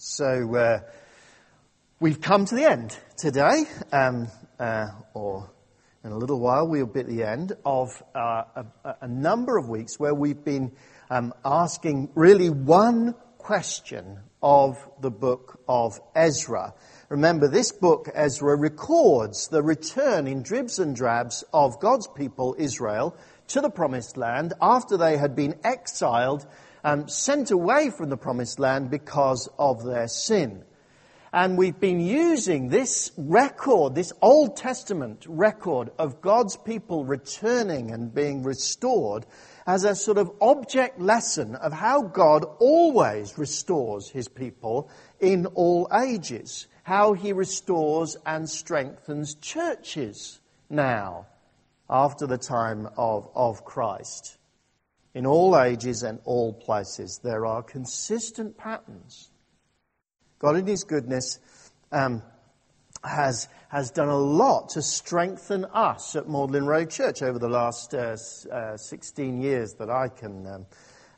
So uh, we've come to the end today, um, uh, or in a little while we'll be at the end of uh, a, a, number of weeks where we've been um, asking really one question of the book of Ezra. Remember, this book, Ezra, records the return in dribs and drabs of God's people, Israel, to the promised land after they had been exiled um, sent away from the promised land because of their sin. And we've been using this record, this Old Testament record of God's people returning and being restored as a sort of object lesson of how God always restores his people in all ages. How he restores and strengthens churches now after the time of, of Christ in all ages and all places. There are consistent patterns. God, in His goodness, um, has, has done a lot to strengthen us at Magdalen Road Church over the last uh, uh, 16 years that I can um,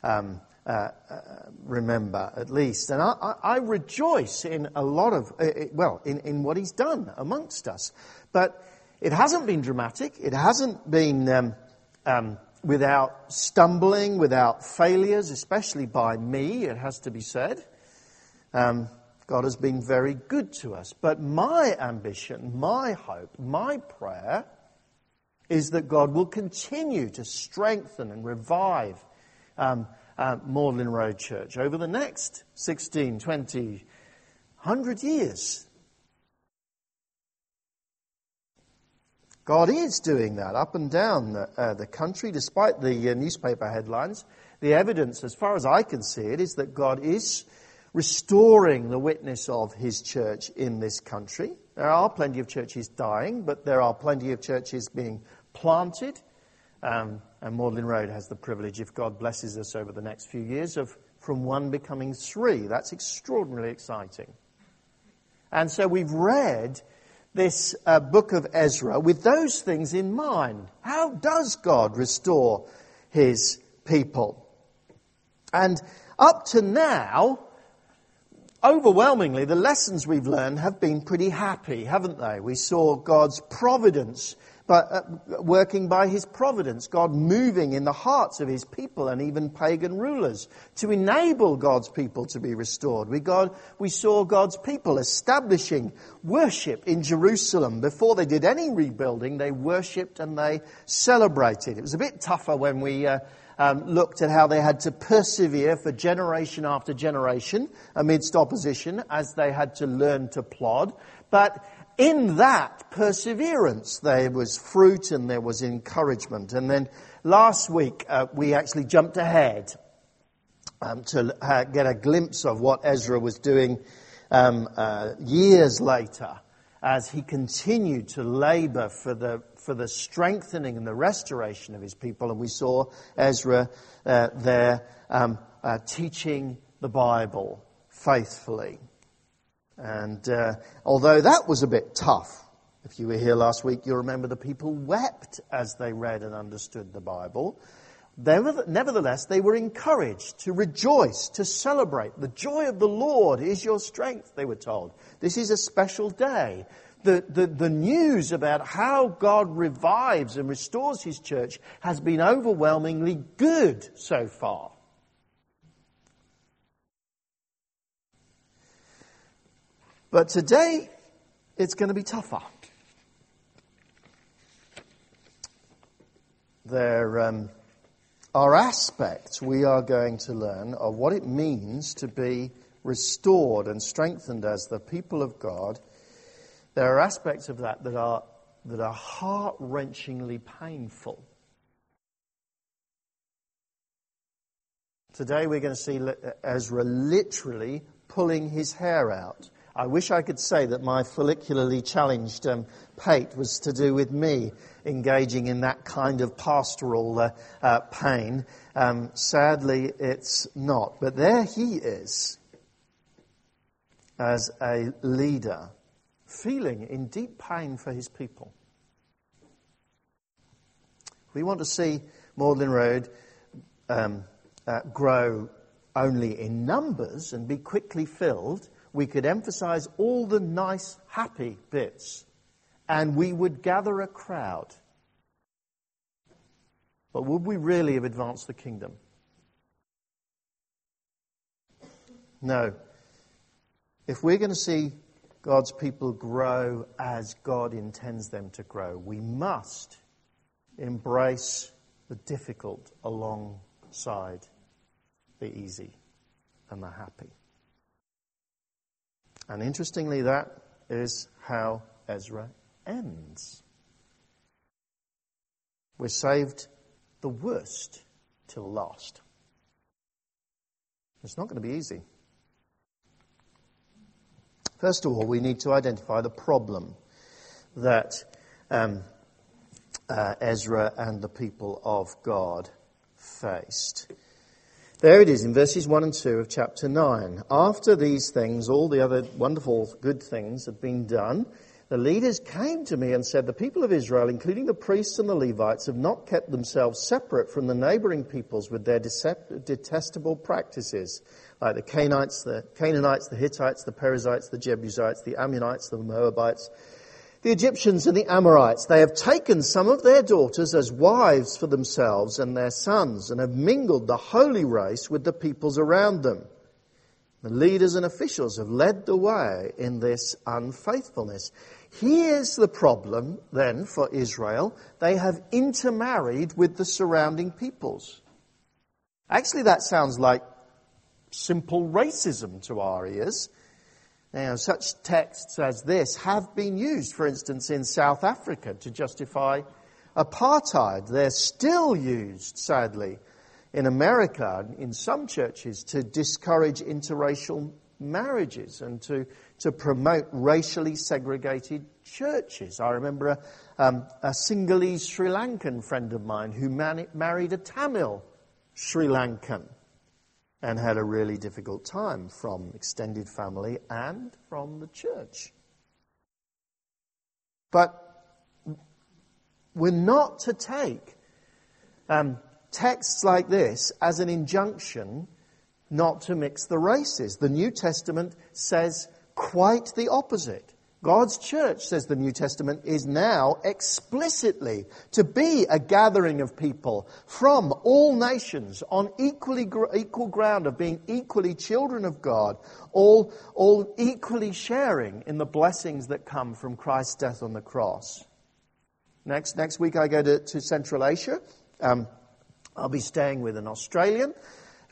um, uh, uh, remember, at least. And I, I, I, rejoice in a lot of, uh, well, in, in what He's done amongst us. But it hasn't been dramatic. It hasn't been um, um without stumbling, without failures, especially by me, it has to be said. Um, God has been very good to us. But my ambition, my hope, my prayer is that God will continue to strengthen and revive um, uh, Magdalen Road Church over the next 16, 20, 100 years. God is doing that up and down the, uh, the country, despite the uh, newspaper headlines. The evidence, as far as I can see it, is that God is restoring the witness of His church in this country. There are plenty of churches dying, but there are plenty of churches being planted. Um, and Magdalen Road has the privilege, if God blesses us over the next few years, of from one becoming three. That's extraordinarily exciting. And so we've read this uh, book of Ezra with those things in mind. How does God restore his people? And up to now, overwhelmingly, the lessons we've learned have been pretty happy, haven't they? We saw God's providence but uh, working by his providence, God moving in the hearts of his people and even pagan rulers to enable God's people to be restored. We, God, we saw God's people establishing worship in Jerusalem. Before they did any rebuilding, they worshipped and they celebrated. It was a bit tougher when we uh, um, looked at how they had to persevere for generation after generation amidst opposition as they had to learn to plod. But in that perseverance, there was fruit and there was encouragement. And then last week, uh, we actually jumped ahead um, to uh, get a glimpse of what Ezra was doing um, uh, years later as he continued to labor for the, for the strengthening and the restoration of his people. And we saw Ezra uh, there um, uh, teaching the Bible faithfully. And uh, although that was a bit tough, if you were here last week, you'll remember the people wept as they read and understood the Bible. Nevertheless, they were encouraged to rejoice, to celebrate. The joy of the Lord is your strength, they were told. This is a special day. The, the, the news about how God revives and restores His church has been overwhelmingly good so far. But today, it's going to be tougher. There um, are aspects we are going to learn of what it means to be restored and strengthened as the people of God. There are aspects of that that are, that are heart wrenchingly painful. Today we're going to see Ezra literally pulling his hair out I wish I could say that my follicularly challenged um, pate was to do with me engaging in that kind of pastoral uh, uh, pain. Um, sadly, it's not. But there he is as a leader, feeling in deep pain for his people. We want to see Magdalen Road um, uh, grow only in numbers and be quickly filled, we could emphasize all the nice, happy bits, and we would gather a crowd. But would we really have advanced the kingdom? No. If we're going to see God's people grow as God intends them to grow, we must embrace the difficult alongside the easy and the happy. And interestingly, that is how Ezra ends. We're saved the worst till last. It's not going to be easy. First of all, we need to identify the problem that um, uh, Ezra and the people of God faced. There it is in verses 1 and 2 of chapter 9. After these things, all the other wonderful good things had been done, the leaders came to me and said, The people of Israel, including the priests and the Levites, have not kept themselves separate from the neighboring peoples with their detestable practices, like the Canaanites, the Canaanites, the Hittites, the Perizzites, the Jebusites, the Ammonites, the Moabites, the Egyptians and the Amorites. They have taken some of their daughters as wives for themselves and their sons, and have mingled the holy race with the peoples around them. The leaders and officials have led the way in this unfaithfulness. Here's the problem then for Israel. They have intermarried with the surrounding peoples. Actually, that sounds like simple racism to our ears. Now, such texts as this have been used, for instance, in South Africa to justify apartheid. They're still used, sadly, in America, in some churches, to discourage interracial marriages and to, to promote racially segregated churches. I remember a, um, a Sinhalese Sri Lankan friend of mine who married a Tamil Sri Lankan and had a really difficult time from extended family and from the church. But we're not to take um, texts like this as an injunction not to mix the races. The New Testament says quite the opposite. God's church, says the New Testament, is now explicitly to be a gathering of people from all nations on equally, equal ground of being equally children of God, all, all equally sharing in the blessings that come from Christ's death on the cross. Next, next week I go to, to Central Asia. Um, I'll be staying with an Australian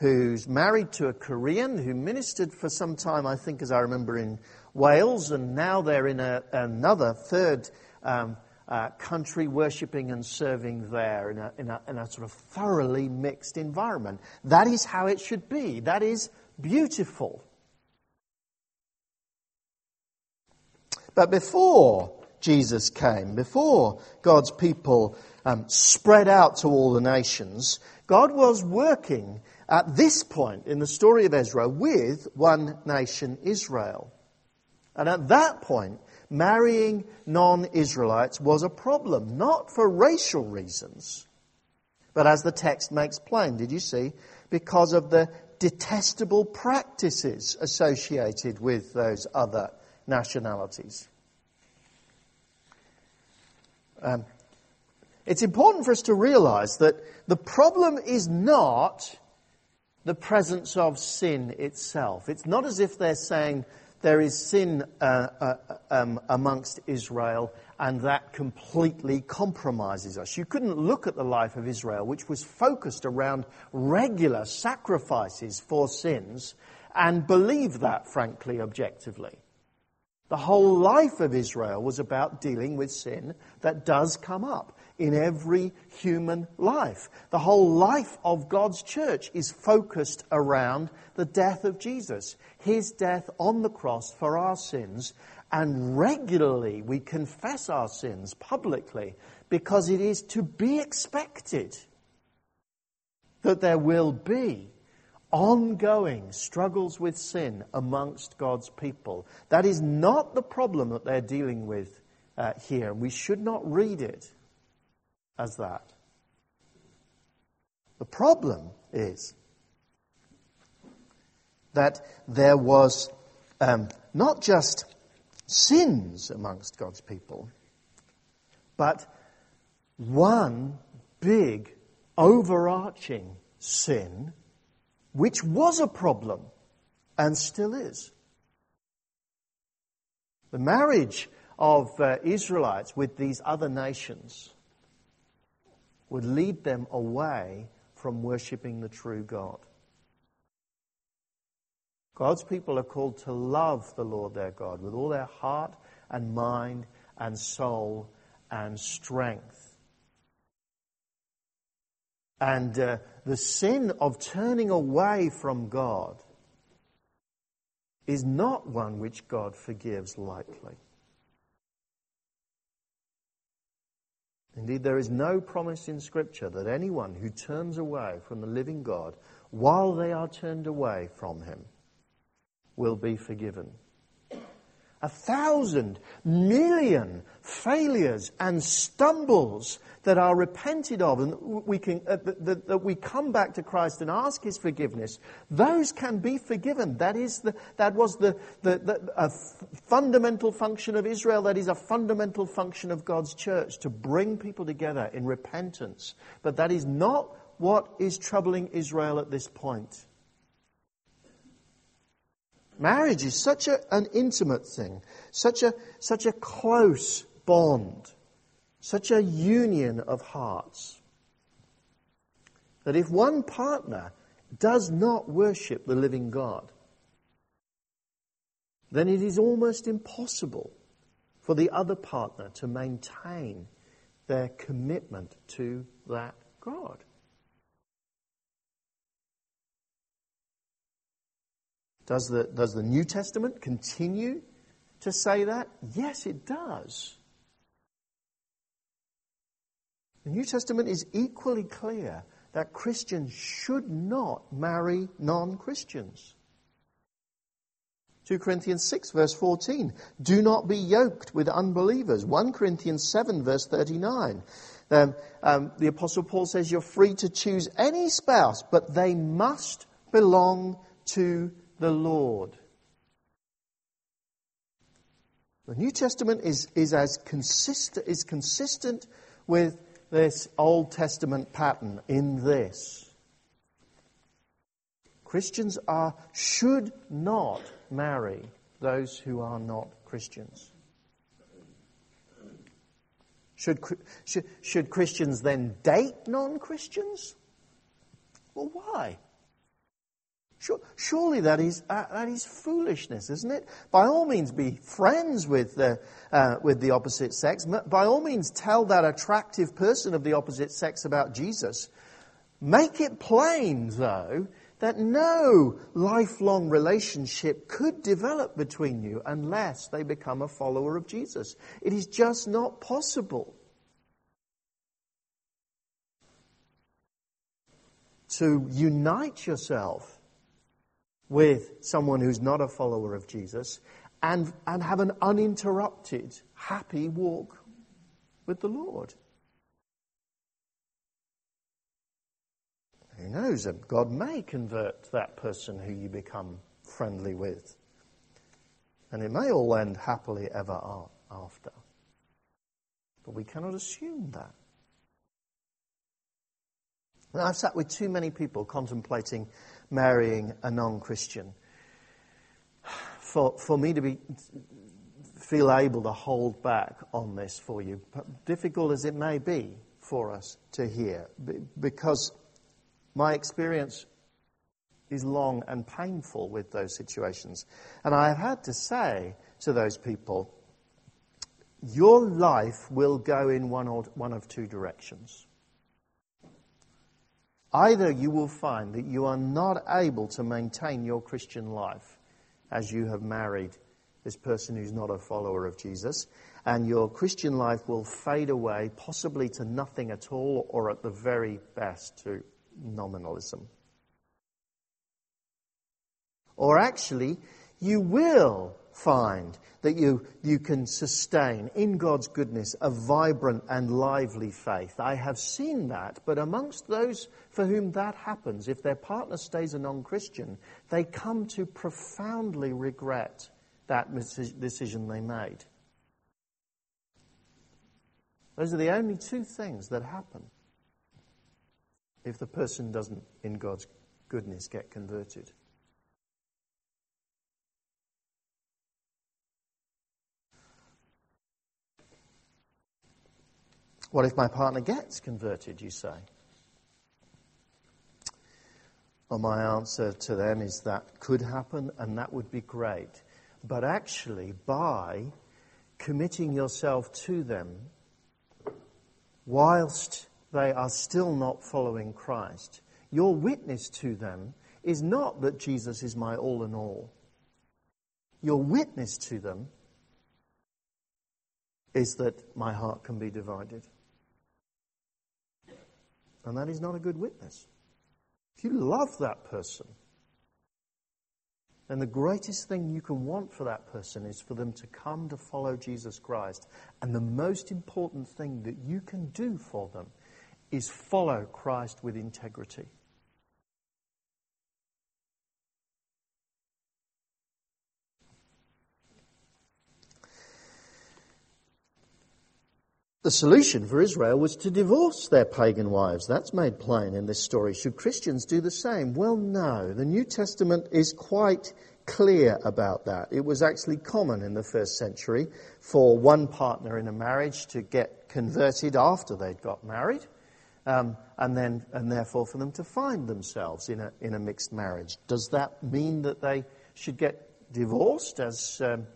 who's married to a Korean who ministered for some time, I think, as I remember, in Wales, and now they're in a, another third um, uh, country worshipping and serving there in a, in, a, in a sort of thoroughly mixed environment. That is how it should be. That is beautiful. But before Jesus came, before God's people um, spread out to all the nations, God was working at this point in the story of Ezra with one nation, Israel. And at that point, marrying non Israelites was a problem, not for racial reasons, but as the text makes plain, did you see? Because of the detestable practices associated with those other nationalities. Um, it's important for us to realize that the problem is not the presence of sin itself. It's not as if they're saying, there is sin uh, uh, um, amongst Israel, and that completely compromises us. You couldn't look at the life of Israel, which was focused around regular sacrifices for sins, and believe that, frankly, objectively. The whole life of Israel was about dealing with sin that does come up in every human life. The whole life of God's church is focused around the death of Jesus, his death on the cross for our sins, and regularly we confess our sins publicly because it is to be expected that there will be ongoing struggles with sin amongst God's people. That is not the problem that they're dealing with uh, here. We should not read it as that. The problem is that there was um, not just sins amongst God's people, but one big overarching sin which was a problem and still is. The marriage of uh, Israelites with these other nations would lead them away from worshipping the true God. God's people are called to love the Lord their God with all their heart and mind and soul and strength. And uh, the sin of turning away from God is not one which God forgives lightly. Indeed, there is no promise in Scripture that anyone who turns away from the living God while they are turned away from Him will be forgiven. A thousand million failures and stumbles that are repented of and we can, uh, that, that, we come back to Christ and ask His forgiveness, those can be forgiven. That, is the, that was the, the, the a fundamental function of Israel. That is a fundamental function of God's church to bring people together in repentance. But that is not what is troubling Israel at this point. Marriage is such a, an intimate thing, such a, such a close bond, such a union of hearts, that if one partner does not worship the living God, then it is almost impossible for the other partner to maintain their commitment to that God. Does the, does the New Testament continue to say that? Yes, it does. The New Testament is equally clear that Christians should not marry non Christians. 2 Corinthians 6, verse 14. Do not be yoked with unbelievers. 1 Corinthians 7, verse 39. Um, um, the Apostle Paul says you're free to choose any spouse, but they must belong to the Lord. The New Testament is, is as consistent, is consistent with this Old Testament pattern in this. Christians are, should not marry those who are not Christians. Should, should, should Christians then date non Christians? Well, why? Surely that is, uh, that is foolishness, isn't it? By all means, be friends with the, uh, with the opposite sex. By all means, tell that attractive person of the opposite sex about Jesus. Make it plain, though, that no lifelong relationship could develop between you unless they become a follower of Jesus. It is just not possible. To unite yourself with someone who's not a follower of Jesus and, and have an uninterrupted, happy walk with the Lord. Who knows? God may convert that person who you become friendly with. And it may all end happily ever after. But we cannot assume that. And I've sat with too many people contemplating marrying a non Christian. For, for me to be, feel able to hold back on this for you, difficult as it may be for us to hear, because my experience is long and painful with those situations. And I have had to say to those people, your life will go in one, or, one of two directions. Either you will find that you are not able to maintain your Christian life as you have married this person who's not a follower of Jesus, and your Christian life will fade away, possibly to nothing at all, or at the very best to nominalism. Or actually, you will find that you, you can sustain in God's goodness a vibrant and lively faith. I have seen that, but amongst those for whom that happens, if their partner stays a non Christian, they come to profoundly regret that decision they made. Those are the only two things that happen if the person doesn't, in God's goodness, get converted. What if my partner gets converted, you say? Well, my answer to them is that could happen and that would be great. But actually, by committing yourself to them, whilst they are still not following Christ, your witness to them is not that Jesus is my all in all. Your witness to them is that my heart can be divided. And that is not a good witness. If you love that person, then the greatest thing you can want for that person is for them to come to follow Jesus Christ. And the most important thing that you can do for them is follow Christ with integrity. The solution for Israel was to divorce their pagan wives. That's made plain in this story. Should Christians do the same? Well, no. The New Testament is quite clear about that. It was actually common in the first century for one partner in a marriage to get converted after they'd got married, um, and then and therefore for them to find themselves in a in a mixed marriage. Does that mean that they should get divorced, as um,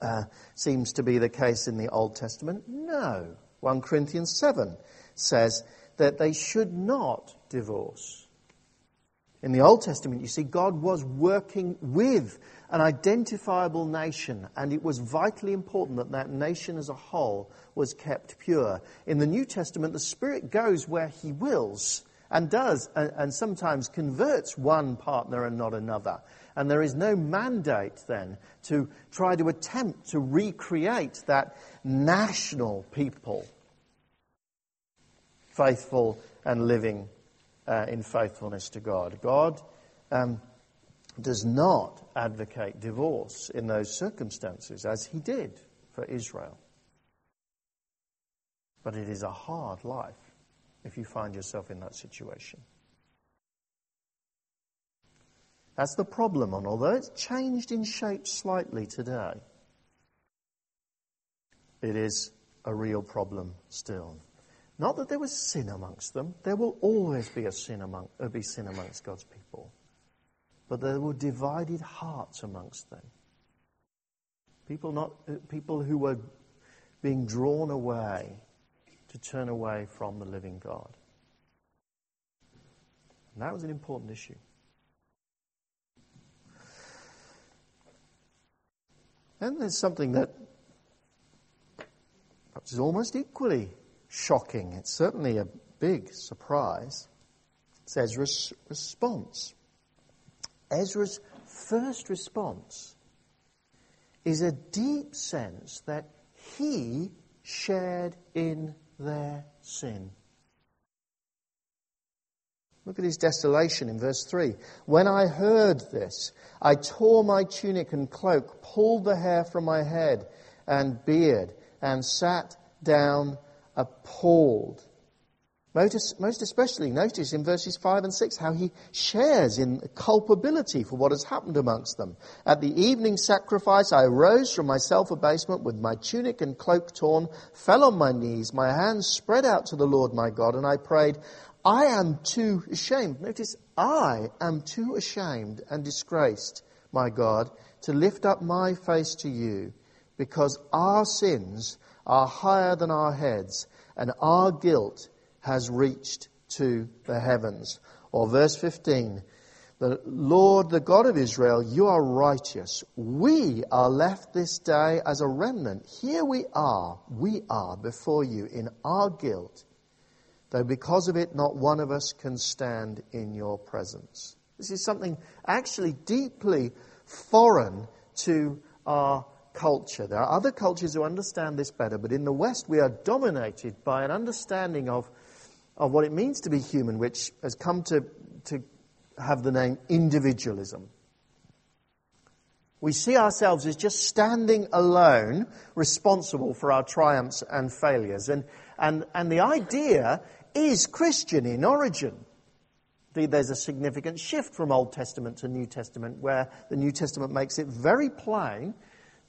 uh, seems to be the case in the Old Testament? No. 1 Corinthians 7 says that they should not divorce. In the Old Testament, you see, God was working with an identifiable nation, and it was vitally important that that nation as a whole was kept pure. In the New Testament, the Spirit goes where He wills and does, and, and sometimes converts one partner and not another. And there is no mandate then to try to attempt to recreate that national people, faithful and living uh, in faithfulness to God. God um, does not advocate divorce in those circumstances, as he did for Israel. But it is a hard life if you find yourself in that situation. That's the problem, and although it's changed in shape slightly today, it is a real problem still. Not that there was sin amongst them. There will always be a sin among, uh, be sin amongst God's people. But there were divided hearts amongst them. People, not, uh, people who were being drawn away to turn away from the living God. And that was an important issue. And there's something that perhaps is almost equally shocking. It's certainly a big surprise. It's Ezra's response. Ezra's first response is a deep sense that he shared in their sin. Look at his desolation in verse 3. When I heard this, I tore my tunic and cloak, pulled the hair from my head and beard, and sat down appalled. Most especially, notice in verses 5 and 6 how he shares in culpability for what has happened amongst them. At the evening sacrifice, I arose from my self abasement with my tunic and cloak torn, fell on my knees, my hands spread out to the Lord my God, and I prayed, I am too ashamed. Notice, I am too ashamed and disgraced, my God, to lift up my face to you, because our sins are higher than our heads, and our guilt has reached to the heavens. Or verse 15, the Lord, the God of Israel, you are righteous. We are left this day as a remnant. Here we are, we are before you in our guilt though because of it not one of us can stand in your presence. This is something actually deeply foreign to our culture. There are other cultures who understand this better, but in the West we are dominated by an understanding of, of what it means to be human, which has come to, to have the name individualism. We see ourselves as just standing alone, responsible for our triumphs and failures. And, and, and the idea is Christian in origin. There's a significant shift from Old Testament to New Testament where the New Testament makes it very plain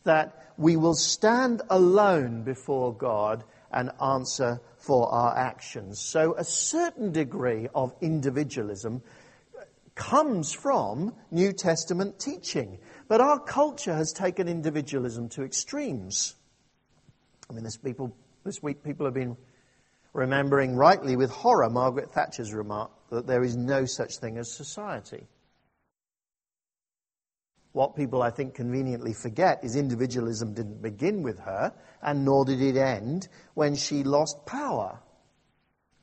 that we will stand alone before God and answer for our actions. So a certain degree of individualism comes from New Testament teaching. But our culture has taken individualism to extremes. I mean, this, people, this week people have been remembering rightly with horror Margaret Thatcher's remark that there is no such thing as society. What people, I think, conveniently forget is individualism didn't begin with her, and nor did it end when she lost power.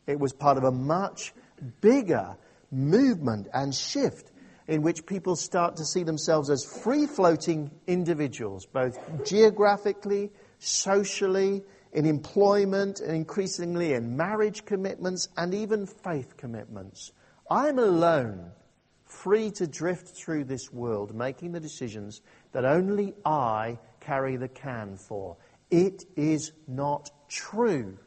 It was part of a much bigger movement and shift in which people start to see themselves as free floating individuals, both geographically, socially, in employment, and increasingly in marriage commitments and even faith commitments. I'm alone, free to drift through this world, making the decisions that only I carry the can for. It is not true.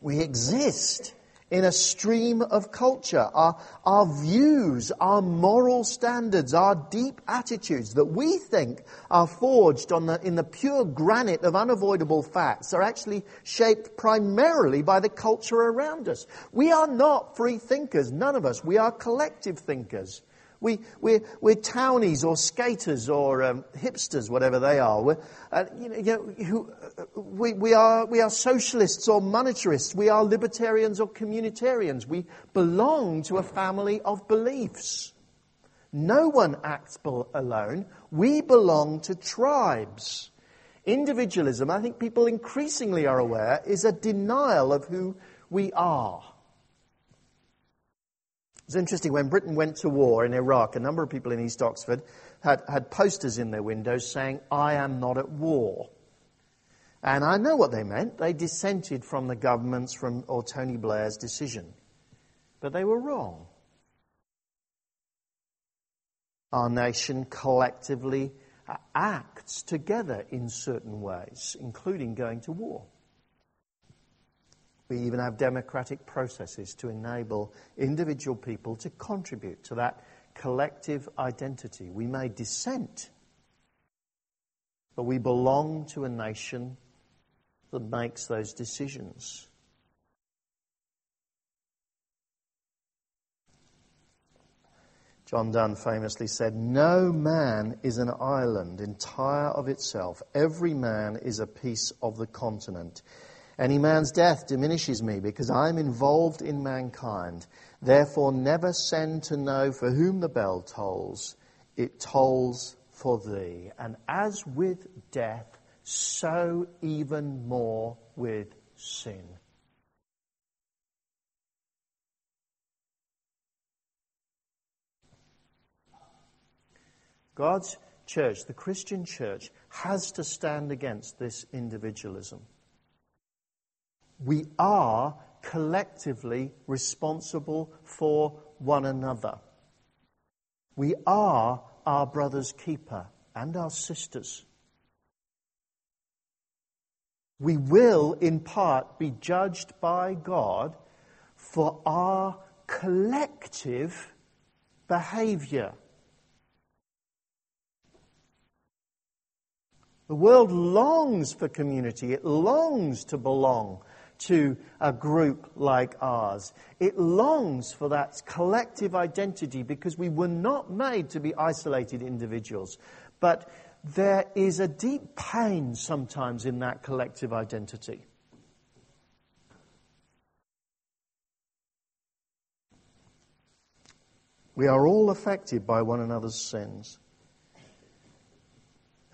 We exist in a stream of culture. Our, our views, our moral standards, our deep attitudes that we think are forged on the, in the pure granite of unavoidable facts are actually shaped primarily by the culture around us. We are not free thinkers, none of us. We are collective thinkers. We, we're, we're townies or skaters or um, hipsters, whatever they are. We're, uh, you know, you know, who, uh, we, we, are, we are socialists or monetarists. We are libertarians or communitarians. We belong to a family of beliefs. No one acts alone. We belong to tribes. Individualism, I think people increasingly are aware, is a denial of who we are. It's interesting, when Britain went to war in Iraq, a number of people in East Oxford had, had posters in their windows saying, I am not at war. And I know what they meant. They dissented from the government's from, or Tony Blair's decision. But they were wrong. Our nation collectively uh, acts together in certain ways, including going to war. We even have democratic processes to enable individual people to contribute to that collective identity. We may dissent, but we belong to a nation that makes those decisions. John Donne famously said, No man is an island entire of itself. Every man is a piece of the continent. Any man's death diminishes me because I am involved in mankind. Therefore, never send to know for whom the bell tolls. It tolls for thee. And as with death, so even more with sin. God's church, the Christian church, has to stand against this individualism we are collectively responsible for one another. We are our brother's keeper and our sisters. We will, in part, be judged by God for our collective behavior. The world longs for community, it longs to belong to a group like ours. It longs for that collective identity because we were not made to be isolated individuals. But there is a deep pain sometimes in that collective identity. We are all affected by one another's sins.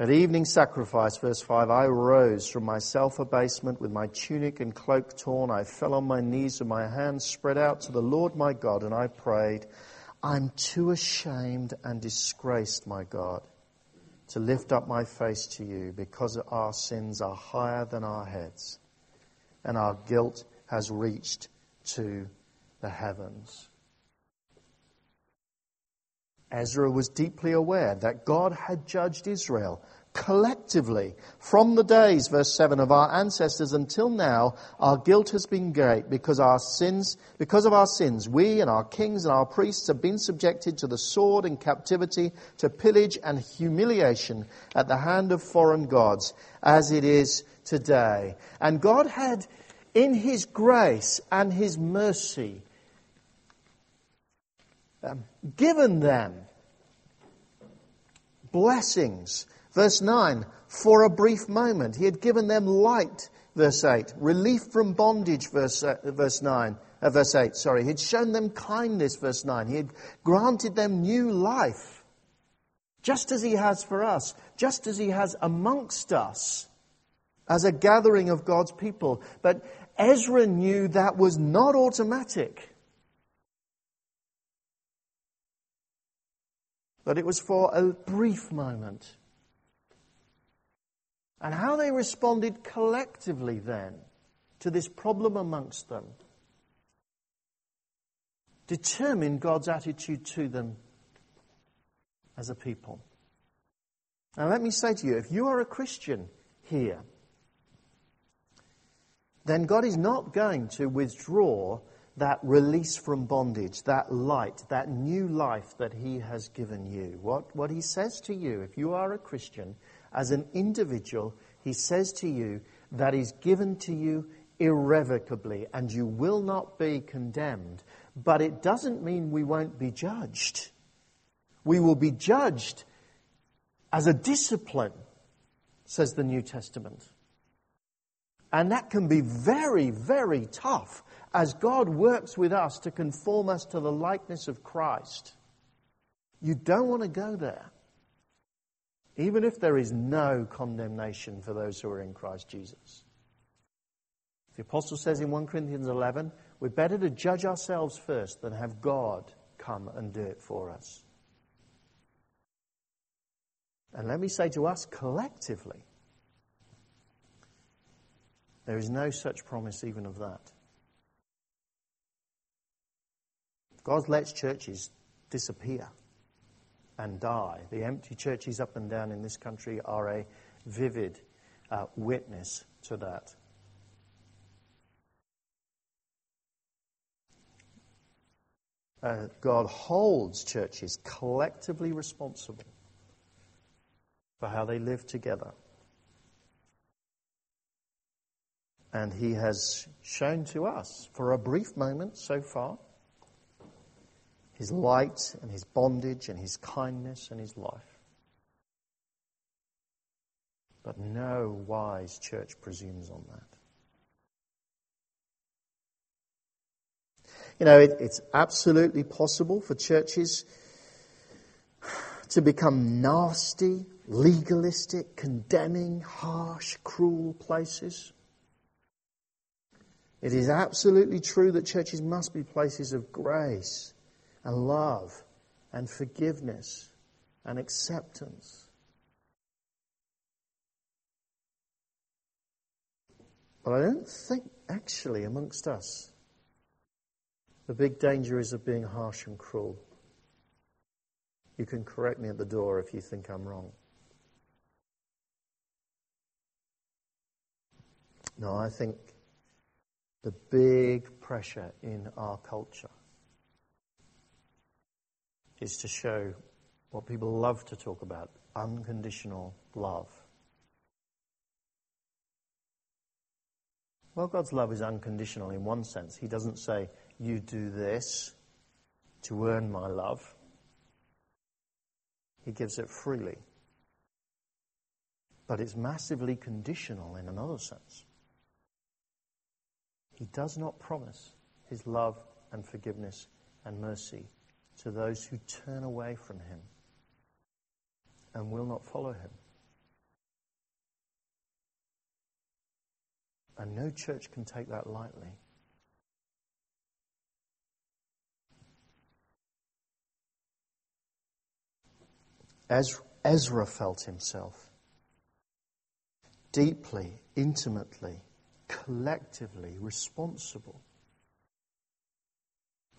At evening sacrifice, verse 5, I rose from my self abasement with my tunic and cloak torn. I fell on my knees with my hands spread out to the Lord my God, and I prayed, I'm too ashamed and disgraced, my God, to lift up my face to you because our sins are higher than our heads, and our guilt has reached to the heavens. Ezra was deeply aware that God had judged Israel collectively from the days, verse 7, of our ancestors until now, our guilt has been great because our sins, because of our sins, we and our kings and our priests have been subjected to the sword and captivity, to pillage and humiliation at the hand of foreign gods, as it is today. And God had, in His grace and His mercy, um, given them blessings. Verse 9, for a brief moment. He had given them light, verse 8. Relief from bondage, verse, uh, verse 9. Uh, verse 8, sorry. He had shown them kindness, verse 9. He had granted them new life. Just as he has for us. Just as he has amongst us. As a gathering of God's people. But Ezra knew that was not automatic. But it was for a brief moment. And how they responded collectively then to this problem amongst them determined God's attitude to them as a people. Now, let me say to you if you are a Christian here, then God is not going to withdraw that release from bondage, that light, that new life that He has given you. What, what He says to you, if you are a Christian, as an individual, He says to you that is given to you irrevocably and you will not be condemned. But it doesn't mean we won't be judged. We will be judged as a discipline, says the New Testament. And that can be very, very tough as God works with us to conform us to the likeness of Christ. You don't want to go there. Even if there is no condemnation for those who are in Christ Jesus. The apostle says in 1 Corinthians 11, we're better to judge ourselves first than have God come and do it for us. And let me say to us collectively, there is no such promise even of that. God lets churches disappear and die. The empty churches up and down in this country are a vivid uh, witness to that. Uh, God holds churches collectively responsible for how they live together. And He has shown to us, for a brief moment so far, his light and his bondage and his kindness and his life. But no wise church presumes on that. You know, it, it's absolutely possible for churches to become nasty, legalistic, condemning, harsh, cruel places. It is absolutely true that churches must be places of grace and love and forgiveness and acceptance. But I don't think actually amongst us the big danger is of being harsh and cruel. You can correct me at the door if you think I'm wrong. No, I think the big pressure in our culture is to show what people love to talk about unconditional love. Well, God's love is unconditional in one sense. He doesn't say, You do this to earn my love. He gives it freely. But it's massively conditional in another sense. He does not promise his love and forgiveness and mercy to those who turn away from him and will not follow him. And no church can take that lightly. As Ezra felt himself deeply, intimately, collectively responsible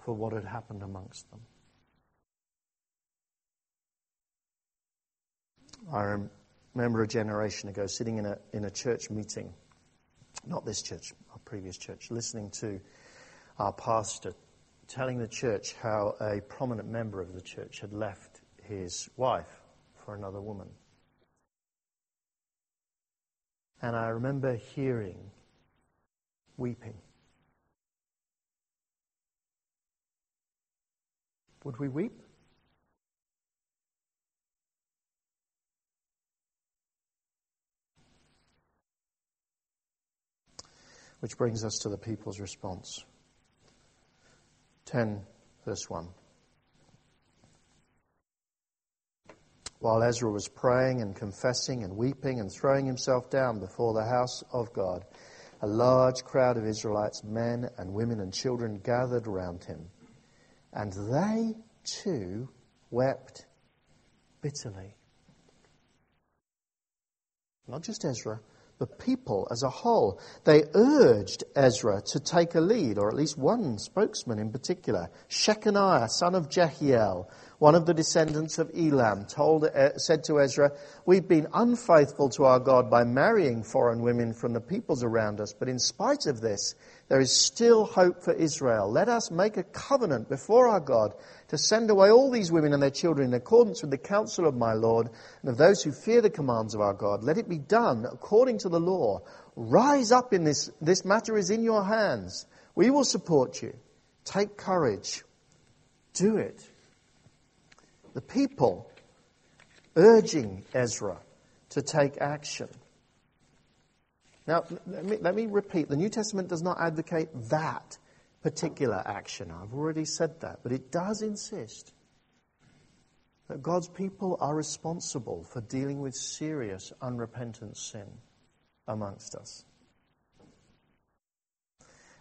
for what had happened amongst them. I remember a generation ago sitting in a, in a church meeting, not this church, our previous church, listening to our pastor telling the church how a prominent member of the church had left his wife for another woman. And I remember hearing weeping. Would we weep? Which brings us to the people's response. 10, verse 1. While Ezra was praying and confessing and weeping and throwing himself down before the house of God, a large crowd of Israelites, men and women and children, gathered around him. And they too wept bitterly. Not just Ezra, the people as a whole. They urged Ezra to take a lead, or at least one spokesman in particular. Shechaniah, son of Jehiel, one of the descendants of Elam, told, uh, said to Ezra, We've been unfaithful to our God by marrying foreign women from the peoples around us, but in spite of this, there is still hope for Israel. Let us make a covenant before our God to send away all these women and their children in accordance with the counsel of my Lord and of those who fear the commands of our God. Let it be done according to the law. Rise up in this. This matter is in your hands. We will support you. Take courage. Do it. The people urging Ezra to take action. Now, let me, let me repeat the New Testament does not advocate that particular action. I've already said that. But it does insist that God's people are responsible for dealing with serious, unrepentant sin amongst us.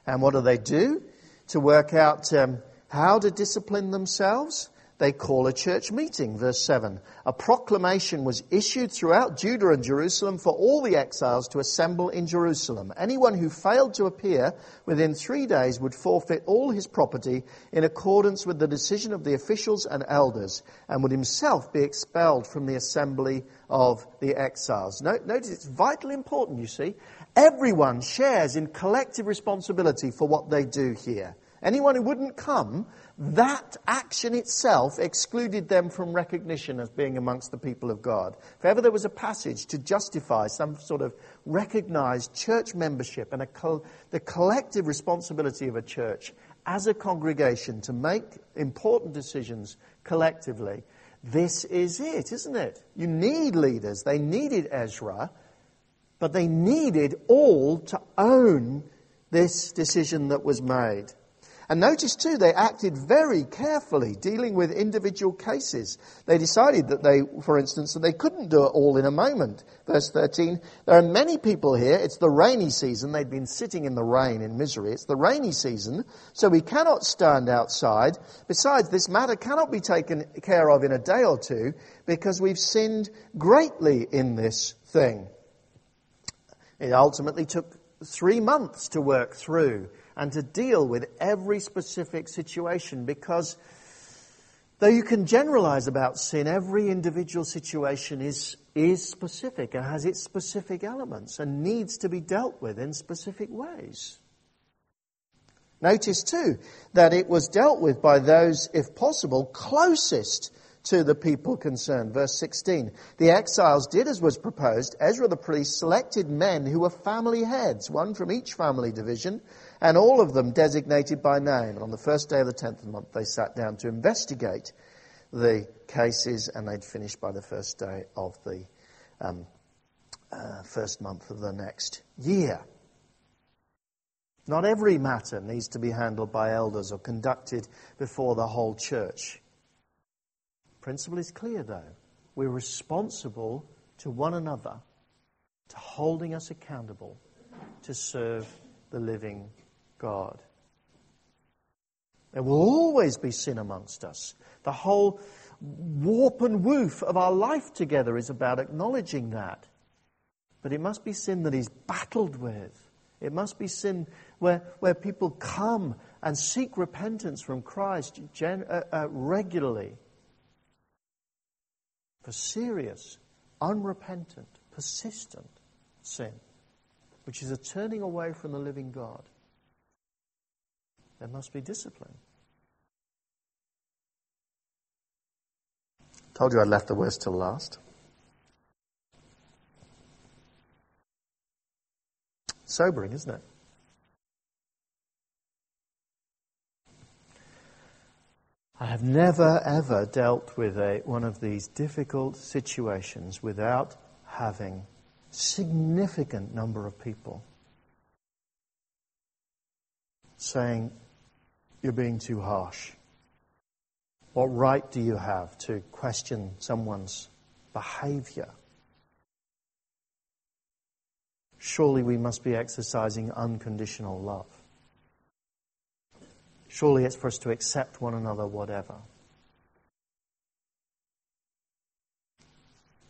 And what do they do to work out um, how to discipline themselves? They call a church meeting. Verse 7. A proclamation was issued throughout Judah and Jerusalem for all the exiles to assemble in Jerusalem. Anyone who failed to appear within three days would forfeit all his property in accordance with the decision of the officials and elders and would himself be expelled from the assembly of the exiles. Notice it's vitally important, you see. Everyone shares in collective responsibility for what they do here. Anyone who wouldn't come, that action itself excluded them from recognition as being amongst the people of God. If ever there was a passage to justify some sort of recognized church membership and co- the collective responsibility of a church as a congregation to make important decisions collectively, this is it, isn't it? You need leaders. They needed Ezra, but they needed all to own this decision that was made. And notice too, they acted very carefully dealing with individual cases. They decided that they, for instance, that they couldn't do it all in a moment. Verse 13, there are many people here. It's the rainy season. They'd been sitting in the rain in misery. It's the rainy season, so we cannot stand outside. Besides, this matter cannot be taken care of in a day or two because we've sinned greatly in this thing. It ultimately took three months to work through and to deal with every specific situation because though you can generalize about sin, every individual situation is, is specific and has its specific elements and needs to be dealt with in specific ways. Notice too that it was dealt with by those, if possible, closest to the people concerned. Verse 16. The exiles did as was proposed. Ezra the priest selected men who were family heads, one from each family division, and all of them designated by name. And on the first day of the tenth month, they sat down to investigate the cases, and they'd finished by the first day of the um, uh, first month of the next year. Not every matter needs to be handled by elders or conducted before the whole church. Principle is clear, though. We're responsible to one another, to holding us accountable to serve the living God. There will always be sin amongst us. The whole warp and woof of our life together is about acknowledging that. But it must be sin that is battled with. It must be sin where, where people come and seek repentance from Christ gen, uh, uh, regularly for serious, unrepentant, persistent sin, which is a turning away from the living God. There must be discipline. Told you I left the worst till last. Sobering, isn't it? I have never ever dealt with a, one of these difficult situations without having significant number of people saying, You're being too harsh. What right do you have to question someone's behavior? Surely we must be exercising unconditional love. Surely it's for us to accept one another, whatever.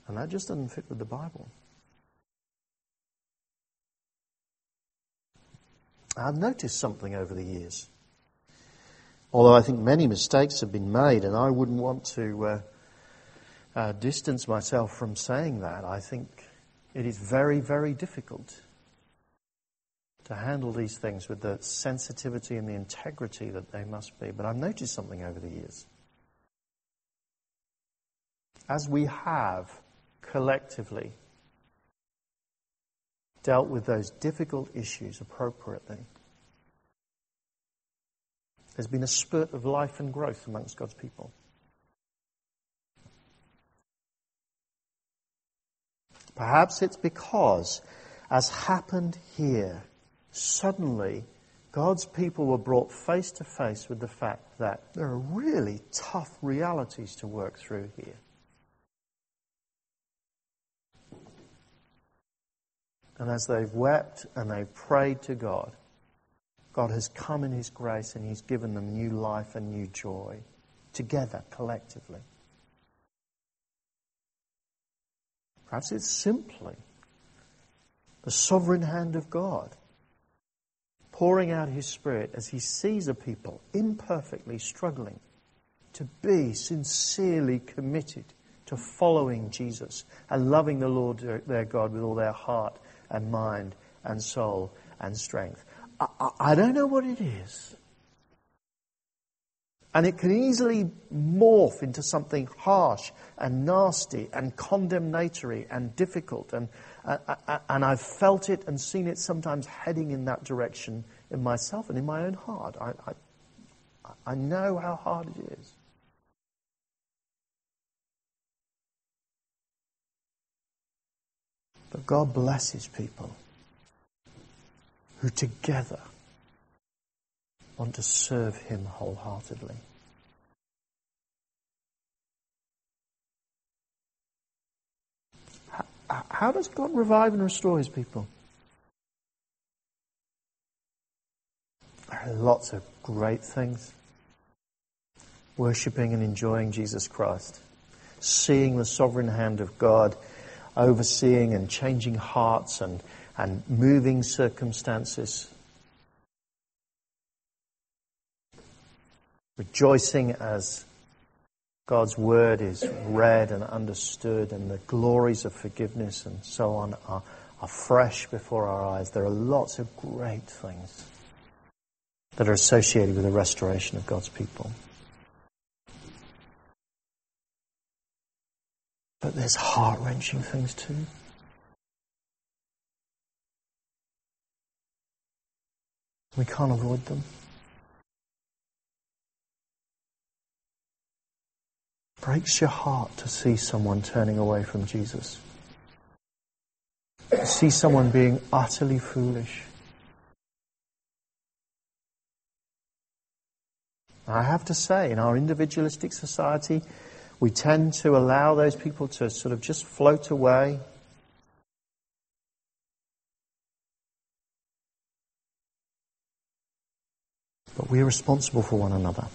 And that just doesn't fit with the Bible. I've noticed something over the years. Although I think many mistakes have been made, and I wouldn't want to uh, uh, distance myself from saying that. I think it is very, very difficult to handle these things with the sensitivity and the integrity that they must be. But I've noticed something over the years. As we have collectively dealt with those difficult issues appropriately, there's been a spurt of life and growth amongst God's people. Perhaps it's because, as happened here, suddenly God's people were brought face to face with the fact that there are really tough realities to work through here. And as they've wept and they've prayed to God, God has come in His grace and He's given them new life and new joy together, collectively. Perhaps it's simply the sovereign hand of God pouring out His Spirit as He sees a people imperfectly struggling to be sincerely committed to following Jesus and loving the Lord their God with all their heart and mind and soul and strength. I, I don't know what it is. And it can easily morph into something harsh and nasty and condemnatory and difficult. And, uh, uh, and I've felt it and seen it sometimes heading in that direction in myself and in my own heart. I, I, I know how hard it is. But God blesses people who together want to serve Him wholeheartedly. How, how does God revive and restore His people? There are lots of great things. Worshipping and enjoying Jesus Christ. Seeing the sovereign hand of God overseeing and changing hearts and and moving circumstances. Rejoicing as God's word is read and understood, and the glories of forgiveness and so on are, are fresh before our eyes. There are lots of great things that are associated with the restoration of God's people. But there's heart wrenching things too. We can't avoid them. breaks your heart to see someone turning away from Jesus. To see someone being utterly foolish. I have to say, in our individualistic society, we tend to allow those people to sort of just float away, but we are responsible for one another.